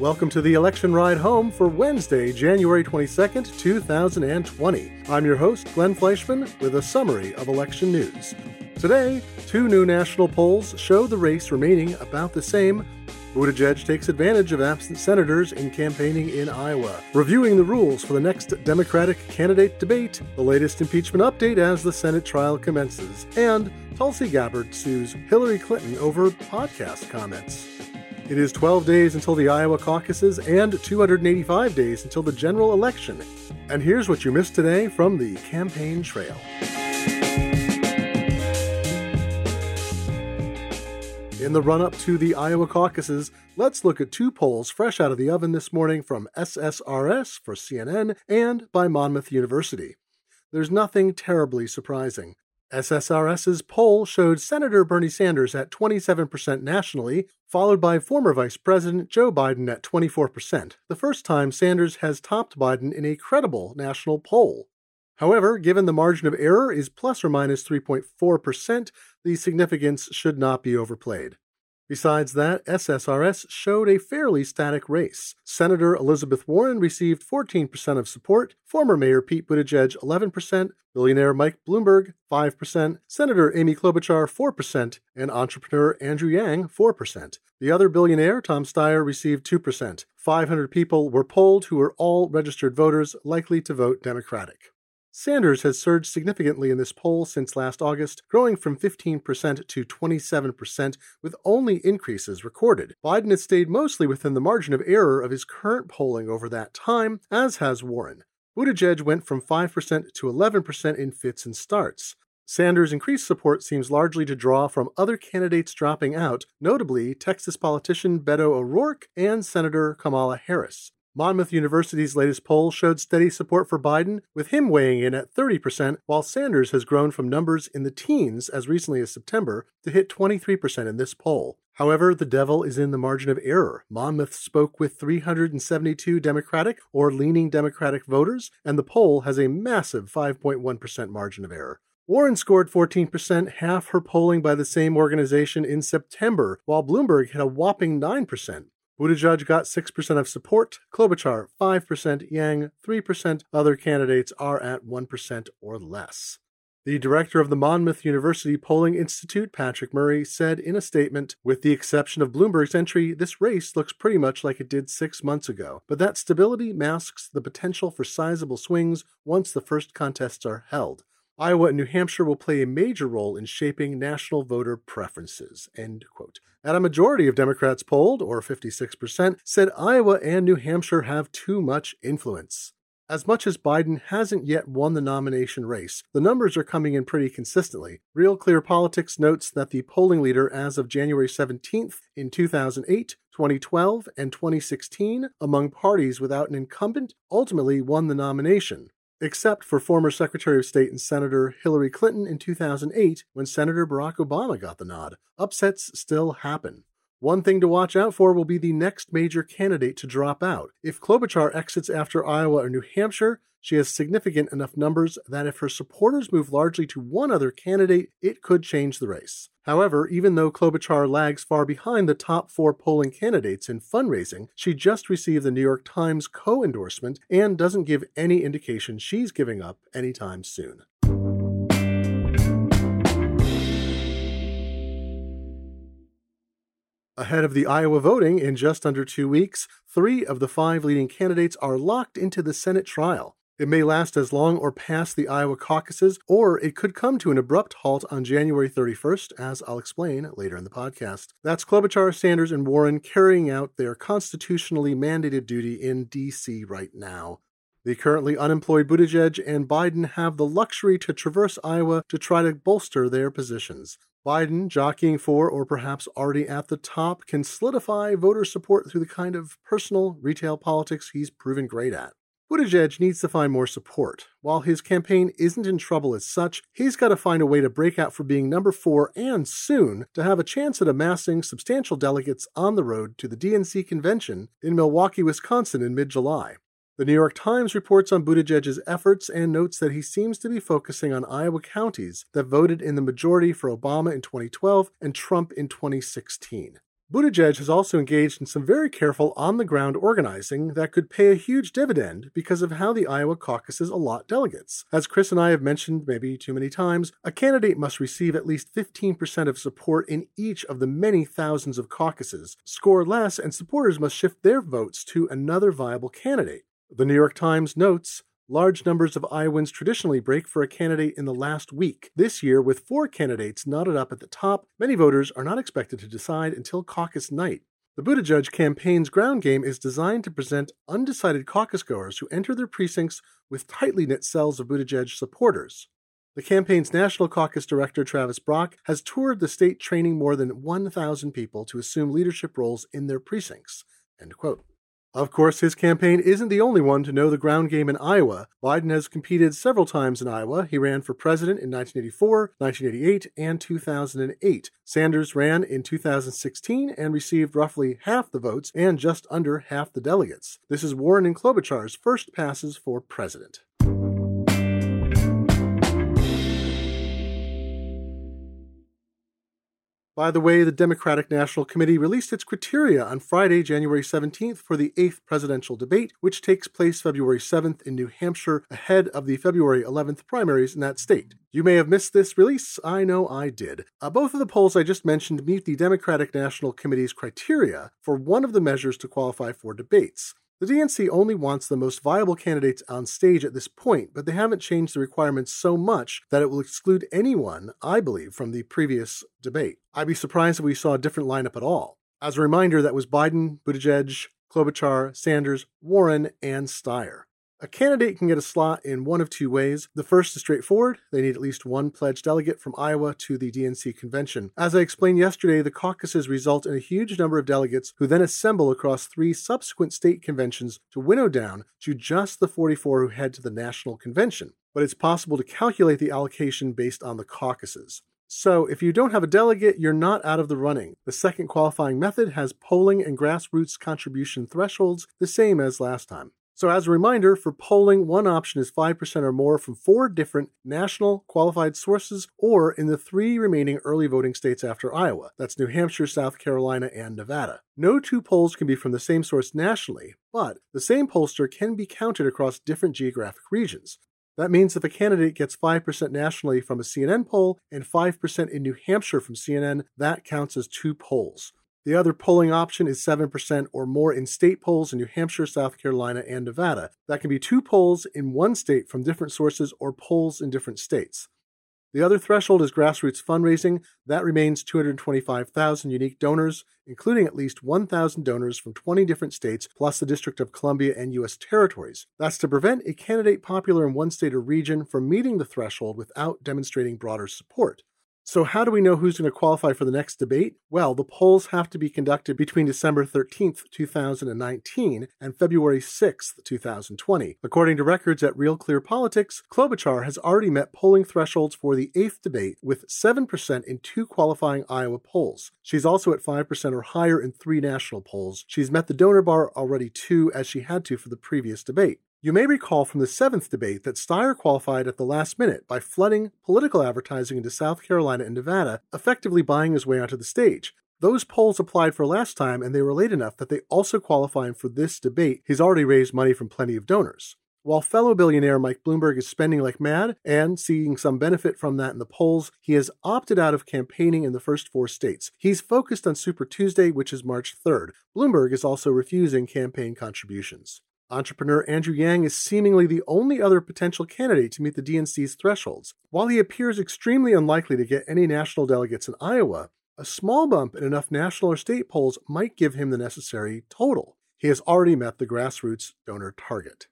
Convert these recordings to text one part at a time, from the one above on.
Welcome to the election ride home for Wednesday, January 22nd, 2020. I'm your host, Glenn Fleishman, with a summary of election news. Today, two new national polls show the race remaining about the same. Buttigieg takes advantage of absent senators in campaigning in Iowa. Reviewing the rules for the next Democratic candidate debate, the latest impeachment update as the Senate trial commences, and Tulsi Gabbard sues Hillary Clinton over podcast comments. It is 12 days until the Iowa caucuses and 285 days until the general election. And here's what you missed today from the campaign trail. In the run up to the Iowa caucuses, let's look at two polls fresh out of the oven this morning from SSRS for CNN and by Monmouth University. There's nothing terribly surprising. SSRS's poll showed Senator Bernie Sanders at 27% nationally, followed by former Vice President Joe Biden at 24%, the first time Sanders has topped Biden in a credible national poll. However, given the margin of error is plus or minus 3.4%, the significance should not be overplayed. Besides that, SSRS showed a fairly static race. Senator Elizabeth Warren received 14% of support, former Mayor Pete Buttigieg 11%, billionaire Mike Bloomberg 5%, Senator Amy Klobuchar 4%, and entrepreneur Andrew Yang 4%. The other billionaire, Tom Steyer, received 2%. 500 people were polled who were all registered voters likely to vote Democratic. Sanders has surged significantly in this poll since last August, growing from 15% to 27%, with only increases recorded. Biden has stayed mostly within the margin of error of his current polling over that time, as has Warren. Buttigieg went from 5% to 11% in fits and starts. Sanders' increased support seems largely to draw from other candidates dropping out, notably Texas politician Beto O'Rourke and Senator Kamala Harris. Monmouth University's latest poll showed steady support for Biden, with him weighing in at 30%, while Sanders has grown from numbers in the teens as recently as September to hit 23% in this poll. However, the devil is in the margin of error. Monmouth spoke with 372 Democratic or leaning Democratic voters, and the poll has a massive 5.1% margin of error. Warren scored 14%, half her polling by the same organization in September, while Bloomberg had a whopping 9%. Buttigieg got 6% of support, Klobuchar 5%, Yang 3%, other candidates are at 1% or less. The director of the Monmouth University Polling Institute, Patrick Murray, said in a statement With the exception of Bloomberg's entry, this race looks pretty much like it did six months ago, but that stability masks the potential for sizable swings once the first contests are held. Iowa and New Hampshire will play a major role in shaping national voter preferences. End quote. At a majority of Democrats polled, or 56%, said Iowa and New Hampshire have too much influence. As much as Biden hasn't yet won the nomination race, the numbers are coming in pretty consistently. Real Clear Politics notes that the polling leader as of January 17th in 2008, 2012, and 2016 among parties without an incumbent ultimately won the nomination except for former Secretary of State and Senator Hillary Clinton in 2008 when Senator Barack Obama got the nod. Upsets still happen. One thing to watch out for will be the next major candidate to drop out. If Klobuchar exits after Iowa or New Hampshire, she has significant enough numbers that if her supporters move largely to one other candidate, it could change the race. However, even though Klobuchar lags far behind the top four polling candidates in fundraising, she just received the New York Times co endorsement and doesn't give any indication she's giving up anytime soon. Ahead of the Iowa voting in just under two weeks, three of the five leading candidates are locked into the Senate trial. It may last as long or past the Iowa caucuses, or it could come to an abrupt halt on January 31st, as I'll explain later in the podcast. That's Klobuchar, Sanders, and Warren carrying out their constitutionally mandated duty in D.C. right now. The currently unemployed Buttigieg and Biden have the luxury to traverse Iowa to try to bolster their positions. Biden, jockeying for or perhaps already at the top, can solidify voter support through the kind of personal retail politics he's proven great at. Buttigieg needs to find more support. While his campaign isn't in trouble as such, he's got to find a way to break out for being number four and soon to have a chance at amassing substantial delegates on the road to the DNC convention in Milwaukee, Wisconsin in mid July. The New York Times reports on Buttigieg's efforts and notes that he seems to be focusing on Iowa counties that voted in the majority for Obama in 2012 and Trump in 2016. Buttigieg has also engaged in some very careful on the ground organizing that could pay a huge dividend because of how the Iowa caucuses allot delegates. As Chris and I have mentioned maybe too many times, a candidate must receive at least 15% of support in each of the many thousands of caucuses. Score less, and supporters must shift their votes to another viable candidate. The New York Times notes Large numbers of Iowans traditionally break for a candidate in the last week. This year, with four candidates knotted up at the top, many voters are not expected to decide until caucus night. The Buttigieg campaign's ground game is designed to present undecided caucus goers who enter their precincts with tightly knit cells of Buttigieg supporters. The campaign's national caucus director, Travis Brock, has toured the state training more than 1,000 people to assume leadership roles in their precincts. End quote. Of course, his campaign isn't the only one to know the ground game in Iowa. Biden has competed several times in Iowa. He ran for president in 1984, 1988, and 2008. Sanders ran in 2016 and received roughly half the votes and just under half the delegates. This is Warren and Klobuchar's first passes for president. By the way, the Democratic National Committee released its criteria on Friday, January 17th for the 8th presidential debate, which takes place February 7th in New Hampshire ahead of the February 11th primaries in that state. You may have missed this release. I know I did. Uh, both of the polls I just mentioned meet the Democratic National Committee's criteria for one of the measures to qualify for debates. The DNC only wants the most viable candidates on stage at this point, but they haven't changed the requirements so much that it will exclude anyone, I believe, from the previous debate. I'd be surprised if we saw a different lineup at all. As a reminder, that was Biden, Buttigieg, Klobuchar, Sanders, Warren, and Steyer. A candidate can get a slot in one of two ways. The first is straightforward. They need at least one pledged delegate from Iowa to the DNC convention. As I explained yesterday, the caucuses result in a huge number of delegates who then assemble across three subsequent state conventions to winnow down to just the 44 who head to the national convention. But it's possible to calculate the allocation based on the caucuses. So, if you don't have a delegate, you're not out of the running. The second qualifying method has polling and grassroots contribution thresholds, the same as last time. So, as a reminder, for polling, one option is 5% or more from four different national qualified sources or in the three remaining early voting states after Iowa. That's New Hampshire, South Carolina, and Nevada. No two polls can be from the same source nationally, but the same pollster can be counted across different geographic regions. That means if a candidate gets 5% nationally from a CNN poll and 5% in New Hampshire from CNN, that counts as two polls. The other polling option is 7% or more in state polls in New Hampshire, South Carolina, and Nevada. That can be two polls in one state from different sources or polls in different states. The other threshold is grassroots fundraising. That remains 225,000 unique donors, including at least 1,000 donors from 20 different states, plus the District of Columbia and U.S. territories. That's to prevent a candidate popular in one state or region from meeting the threshold without demonstrating broader support. So, how do we know who's going to qualify for the next debate? Well, the polls have to be conducted between December 13th, 2019 and February 6th, 2020. According to records at Real Clear Politics, Klobuchar has already met polling thresholds for the eighth debate with 7% in two qualifying Iowa polls. She's also at 5% or higher in three national polls. She's met the donor bar already too, as she had to for the previous debate. You may recall from the seventh debate that Steyer qualified at the last minute by flooding political advertising into South Carolina and Nevada, effectively buying his way onto the stage. Those polls applied for last time, and they were late enough that they also qualify him for this debate. He's already raised money from plenty of donors. While fellow billionaire Mike Bloomberg is spending like mad and seeing some benefit from that in the polls, he has opted out of campaigning in the first four states. He's focused on Super Tuesday, which is March 3rd. Bloomberg is also refusing campaign contributions. Entrepreneur Andrew Yang is seemingly the only other potential candidate to meet the DNC's thresholds. While he appears extremely unlikely to get any national delegates in Iowa, a small bump in enough national or state polls might give him the necessary total. He has already met the grassroots donor target.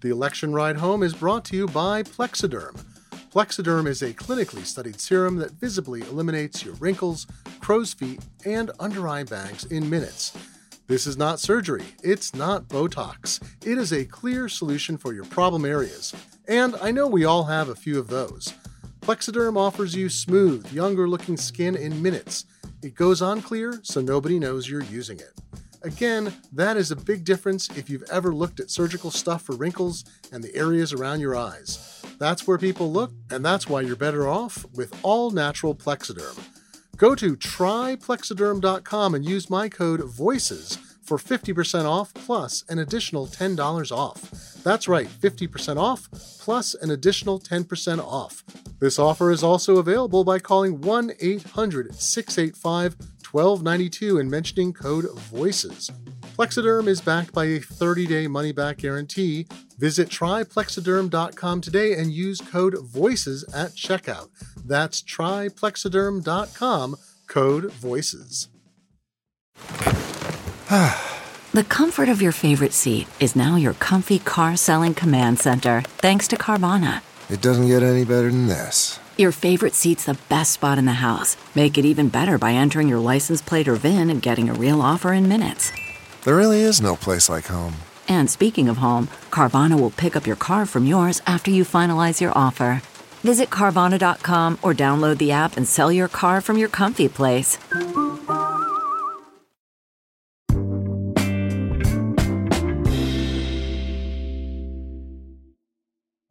The election ride home is brought to you by Plexaderm Plexaderm is a clinically studied serum that visibly eliminates your wrinkles, crow's feet, and under eye bags in minutes. This is not surgery, it's not Botox. It is a clear solution for your problem areas. And I know we all have a few of those. Plexaderm offers you smooth, younger looking skin in minutes. It goes on clear so nobody knows you're using it. Again, that is a big difference if you've ever looked at surgical stuff for wrinkles and the areas around your eyes. That's where people look, and that's why you're better off with all natural Plexaderm. Go to tryplexaderm.com and use my code VOICES for 50% off plus an additional $10 off. That's right, 50% off plus an additional 10% off. This offer is also available by calling 1 800 685 1292 and mentioning code VOICES. Plexaderm is backed by a 30 day money back guarantee. Visit tryplexaderm.com today and use code VOICES at checkout. That's tryplexaderm.com, code VOICES. the comfort of your favorite seat is now your comfy car selling command center, thanks to Carvana. It doesn't get any better than this. Your favorite seat's the best spot in the house. Make it even better by entering your license plate or VIN and getting a real offer in minutes. There really is no place like home. And speaking of home, Carvana will pick up your car from yours after you finalize your offer. Visit Carvana.com or download the app and sell your car from your comfy place.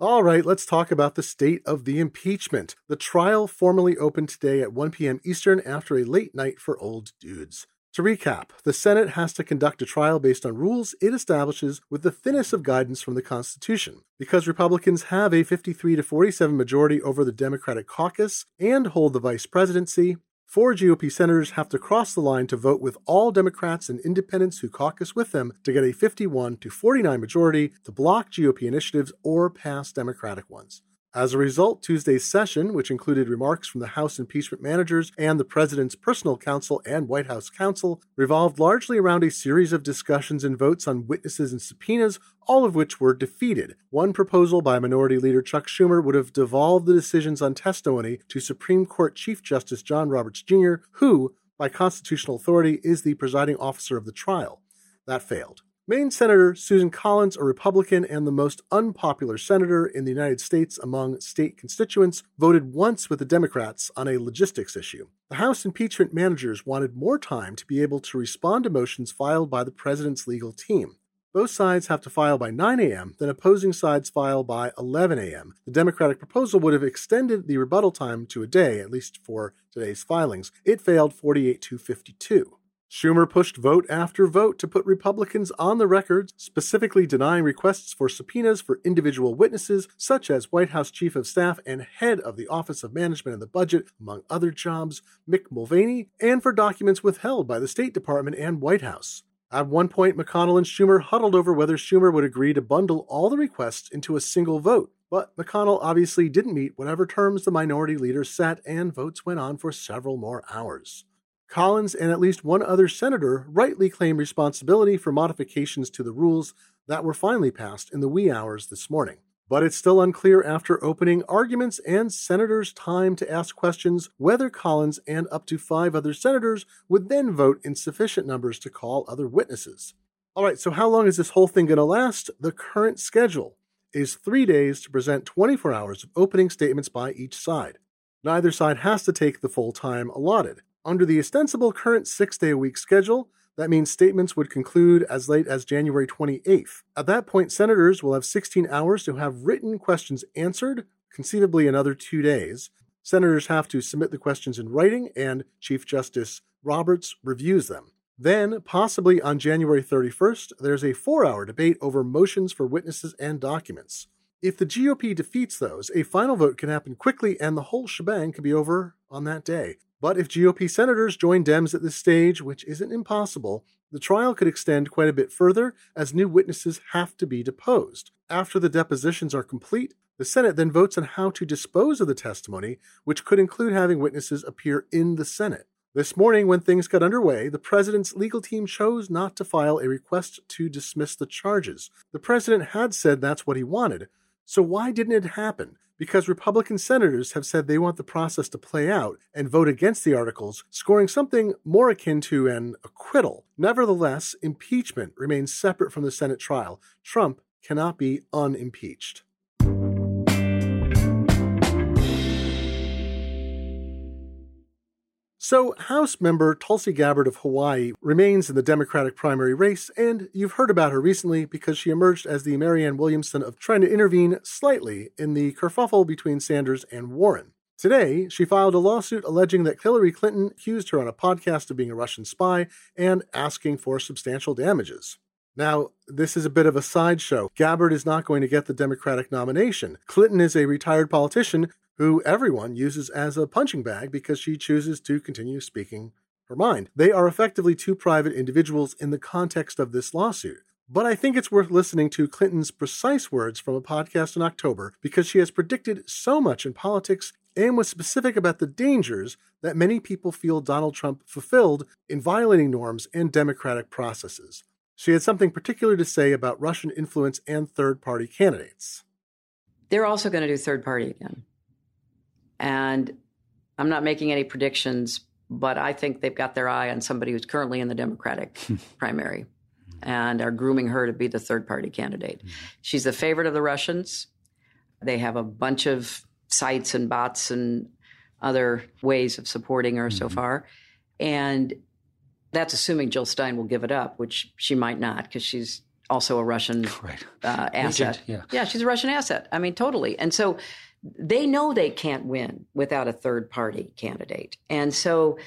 All right, let's talk about the state of the impeachment. The trial formally opened today at 1 p.m. Eastern after a late night for old dudes. To recap, the Senate has to conduct a trial based on rules it establishes with the thinnest of guidance from the Constitution. Because Republicans have a 53 to 47 majority over the Democratic caucus and hold the vice presidency, four GOP senators have to cross the line to vote with all Democrats and independents who caucus with them to get a 51 to 49 majority to block GOP initiatives or pass Democratic ones. As a result, Tuesday's session, which included remarks from the House impeachment managers and the President's personal counsel and White House counsel, revolved largely around a series of discussions and votes on witnesses and subpoenas, all of which were defeated. One proposal by Minority Leader Chuck Schumer would have devolved the decisions on testimony to Supreme Court Chief Justice John Roberts Jr., who, by constitutional authority, is the presiding officer of the trial. That failed. Maine Senator Susan Collins, a Republican and the most unpopular senator in the United States among state constituents, voted once with the Democrats on a logistics issue. The House impeachment managers wanted more time to be able to respond to motions filed by the president's legal team. Both sides have to file by 9 a.m., then opposing sides file by 11 a.m. The Democratic proposal would have extended the rebuttal time to a day, at least for today's filings. It failed 48 to 52. Schumer pushed vote after vote to put Republicans on the record, specifically denying requests for subpoenas for individual witnesses, such as White House Chief of Staff and head of the Office of Management and the Budget, among other jobs, Mick Mulvaney, and for documents withheld by the State Department and White House. At one point, McConnell and Schumer huddled over whether Schumer would agree to bundle all the requests into a single vote. But McConnell obviously didn't meet whatever terms the minority leader set, and votes went on for several more hours. Collins and at least one other senator rightly claim responsibility for modifications to the rules that were finally passed in the wee hours this morning. But it's still unclear after opening arguments and senators' time to ask questions whether Collins and up to five other senators would then vote in sufficient numbers to call other witnesses. All right, so how long is this whole thing going to last? The current schedule is three days to present 24 hours of opening statements by each side. Neither side has to take the full time allotted. Under the ostensible current six day a week schedule, that means statements would conclude as late as January 28th. At that point, senators will have 16 hours to have written questions answered, conceivably another two days. Senators have to submit the questions in writing, and Chief Justice Roberts reviews them. Then, possibly on January 31st, there's a four hour debate over motions for witnesses and documents. If the GOP defeats those, a final vote can happen quickly and the whole shebang can be over on that day. But if GOP senators join Dems at this stage, which isn't impossible, the trial could extend quite a bit further as new witnesses have to be deposed. After the depositions are complete, the Senate then votes on how to dispose of the testimony, which could include having witnesses appear in the Senate. This morning, when things got underway, the president's legal team chose not to file a request to dismiss the charges. The president had said that's what he wanted. So why didn't it happen? Because Republican senators have said they want the process to play out and vote against the articles, scoring something more akin to an acquittal. Nevertheless, impeachment remains separate from the Senate trial. Trump cannot be unimpeached. So, House member Tulsi Gabbard of Hawaii remains in the Democratic primary race, and you've heard about her recently because she emerged as the Marianne Williamson of trying to intervene slightly in the kerfuffle between Sanders and Warren. Today, she filed a lawsuit alleging that Hillary Clinton accused her on a podcast of being a Russian spy and asking for substantial damages. Now, this is a bit of a sideshow. Gabbard is not going to get the Democratic nomination. Clinton is a retired politician who everyone uses as a punching bag because she chooses to continue speaking her mind. They are effectively two private individuals in the context of this lawsuit. But I think it's worth listening to Clinton's precise words from a podcast in October because she has predicted so much in politics and was specific about the dangers that many people feel Donald Trump fulfilled in violating norms and democratic processes. She had something particular to say about Russian influence and third party candidates. They're also going to do third party again. And I'm not making any predictions, but I think they've got their eye on somebody who's currently in the Democratic primary and are grooming her to be the third party candidate. She's the favorite of the Russians. They have a bunch of sites and bots and other ways of supporting her mm-hmm. so far. And that's assuming Jill Stein will give it up, which she might not because she's also a Russian right. uh, asset. Agent, yeah. yeah, she's a Russian asset. I mean, totally. And so they know they can't win without a third party candidate. And so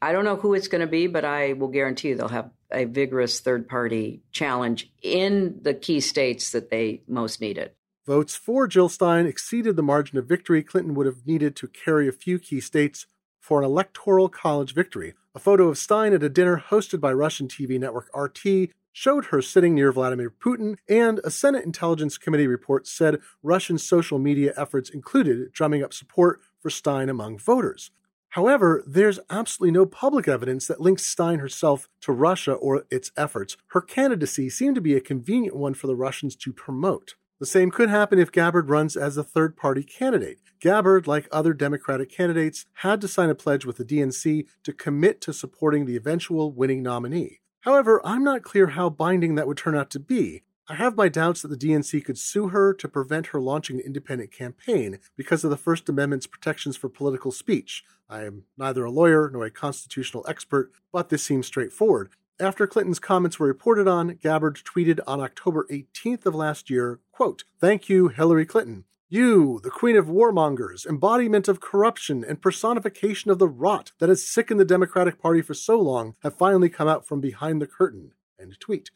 I don't know who it's going to be, but I will guarantee you they'll have a vigorous third party challenge in the key states that they most need it. Votes for Jill Stein exceeded the margin of victory Clinton would have needed to carry a few key states for an electoral college victory. A photo of Stein at a dinner hosted by Russian TV network RT showed her sitting near Vladimir Putin, and a Senate Intelligence Committee report said Russian social media efforts included drumming up support for Stein among voters. However, there's absolutely no public evidence that links Stein herself to Russia or its efforts. Her candidacy seemed to be a convenient one for the Russians to promote. The same could happen if Gabbard runs as a third party candidate. Gabbard, like other Democratic candidates, had to sign a pledge with the DNC to commit to supporting the eventual winning nominee. However, I'm not clear how binding that would turn out to be. I have my doubts that the DNC could sue her to prevent her launching an independent campaign because of the First Amendment's protections for political speech. I am neither a lawyer nor a constitutional expert, but this seems straightforward. After Clinton's comments were reported on, Gabbard tweeted on October 18th of last year, quote, Thank you, Hillary Clinton. You, the queen of warmongers, embodiment of corruption and personification of the rot that has sickened the Democratic Party for so long, have finally come out from behind the curtain. End tweet.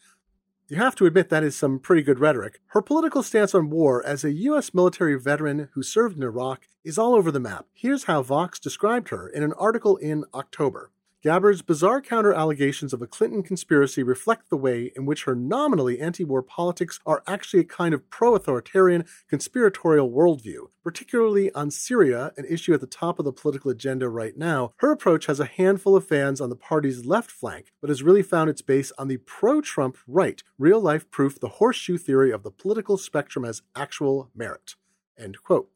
You have to admit that is some pretty good rhetoric. Her political stance on war as a U.S. military veteran who served in Iraq is all over the map. Here's how Vox described her in an article in October. Gabbard's bizarre counter allegations of a Clinton conspiracy reflect the way in which her nominally anti war politics are actually a kind of pro authoritarian, conspiratorial worldview. Particularly on Syria, an issue at the top of the political agenda right now, her approach has a handful of fans on the party's left flank, but has really found its base on the pro Trump right, real life proof the horseshoe theory of the political spectrum has actual merit. End quote.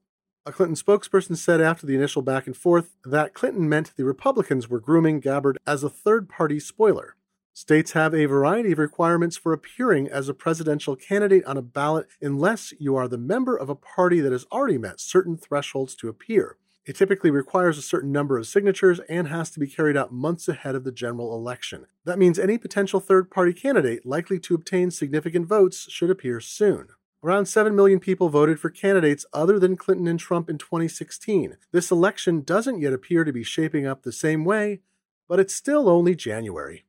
A Clinton spokesperson said after the initial back and forth that Clinton meant the Republicans were grooming Gabbard as a third party spoiler. States have a variety of requirements for appearing as a presidential candidate on a ballot unless you are the member of a party that has already met certain thresholds to appear. It typically requires a certain number of signatures and has to be carried out months ahead of the general election. That means any potential third party candidate likely to obtain significant votes should appear soon. Around 7 million people voted for candidates other than Clinton and Trump in 2016. This election doesn't yet appear to be shaping up the same way, but it's still only January.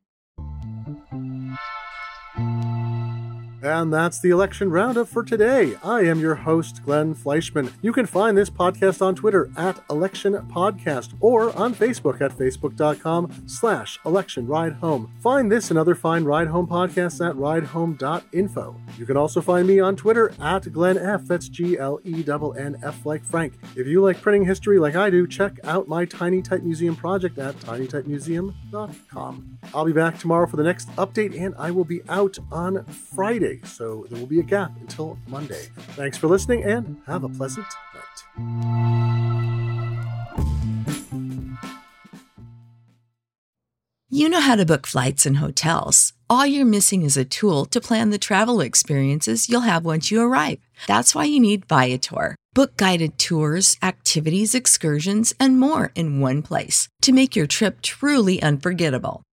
And that's the election roundup for today. I am your host, Glenn Fleishman. You can find this podcast on Twitter at Election Podcast or on Facebook at facebook.com slash election ride home. Find this and other fine ride home podcasts at ridehome.info. You can also find me on Twitter at Glenn F. That's G L E N F like Frank. If you like printing history like I do, check out my Tiny Type Museum project at tinytypemuseum.com. I'll be back tomorrow for the next update, and I will be out on Friday so there will be a gap until Monday. Thanks for listening and have a pleasant night. You know how to book flights and hotels. All you're missing is a tool to plan the travel experiences you'll have once you arrive. That's why you need Viator. Book guided tours, activities, excursions, and more in one place to make your trip truly unforgettable.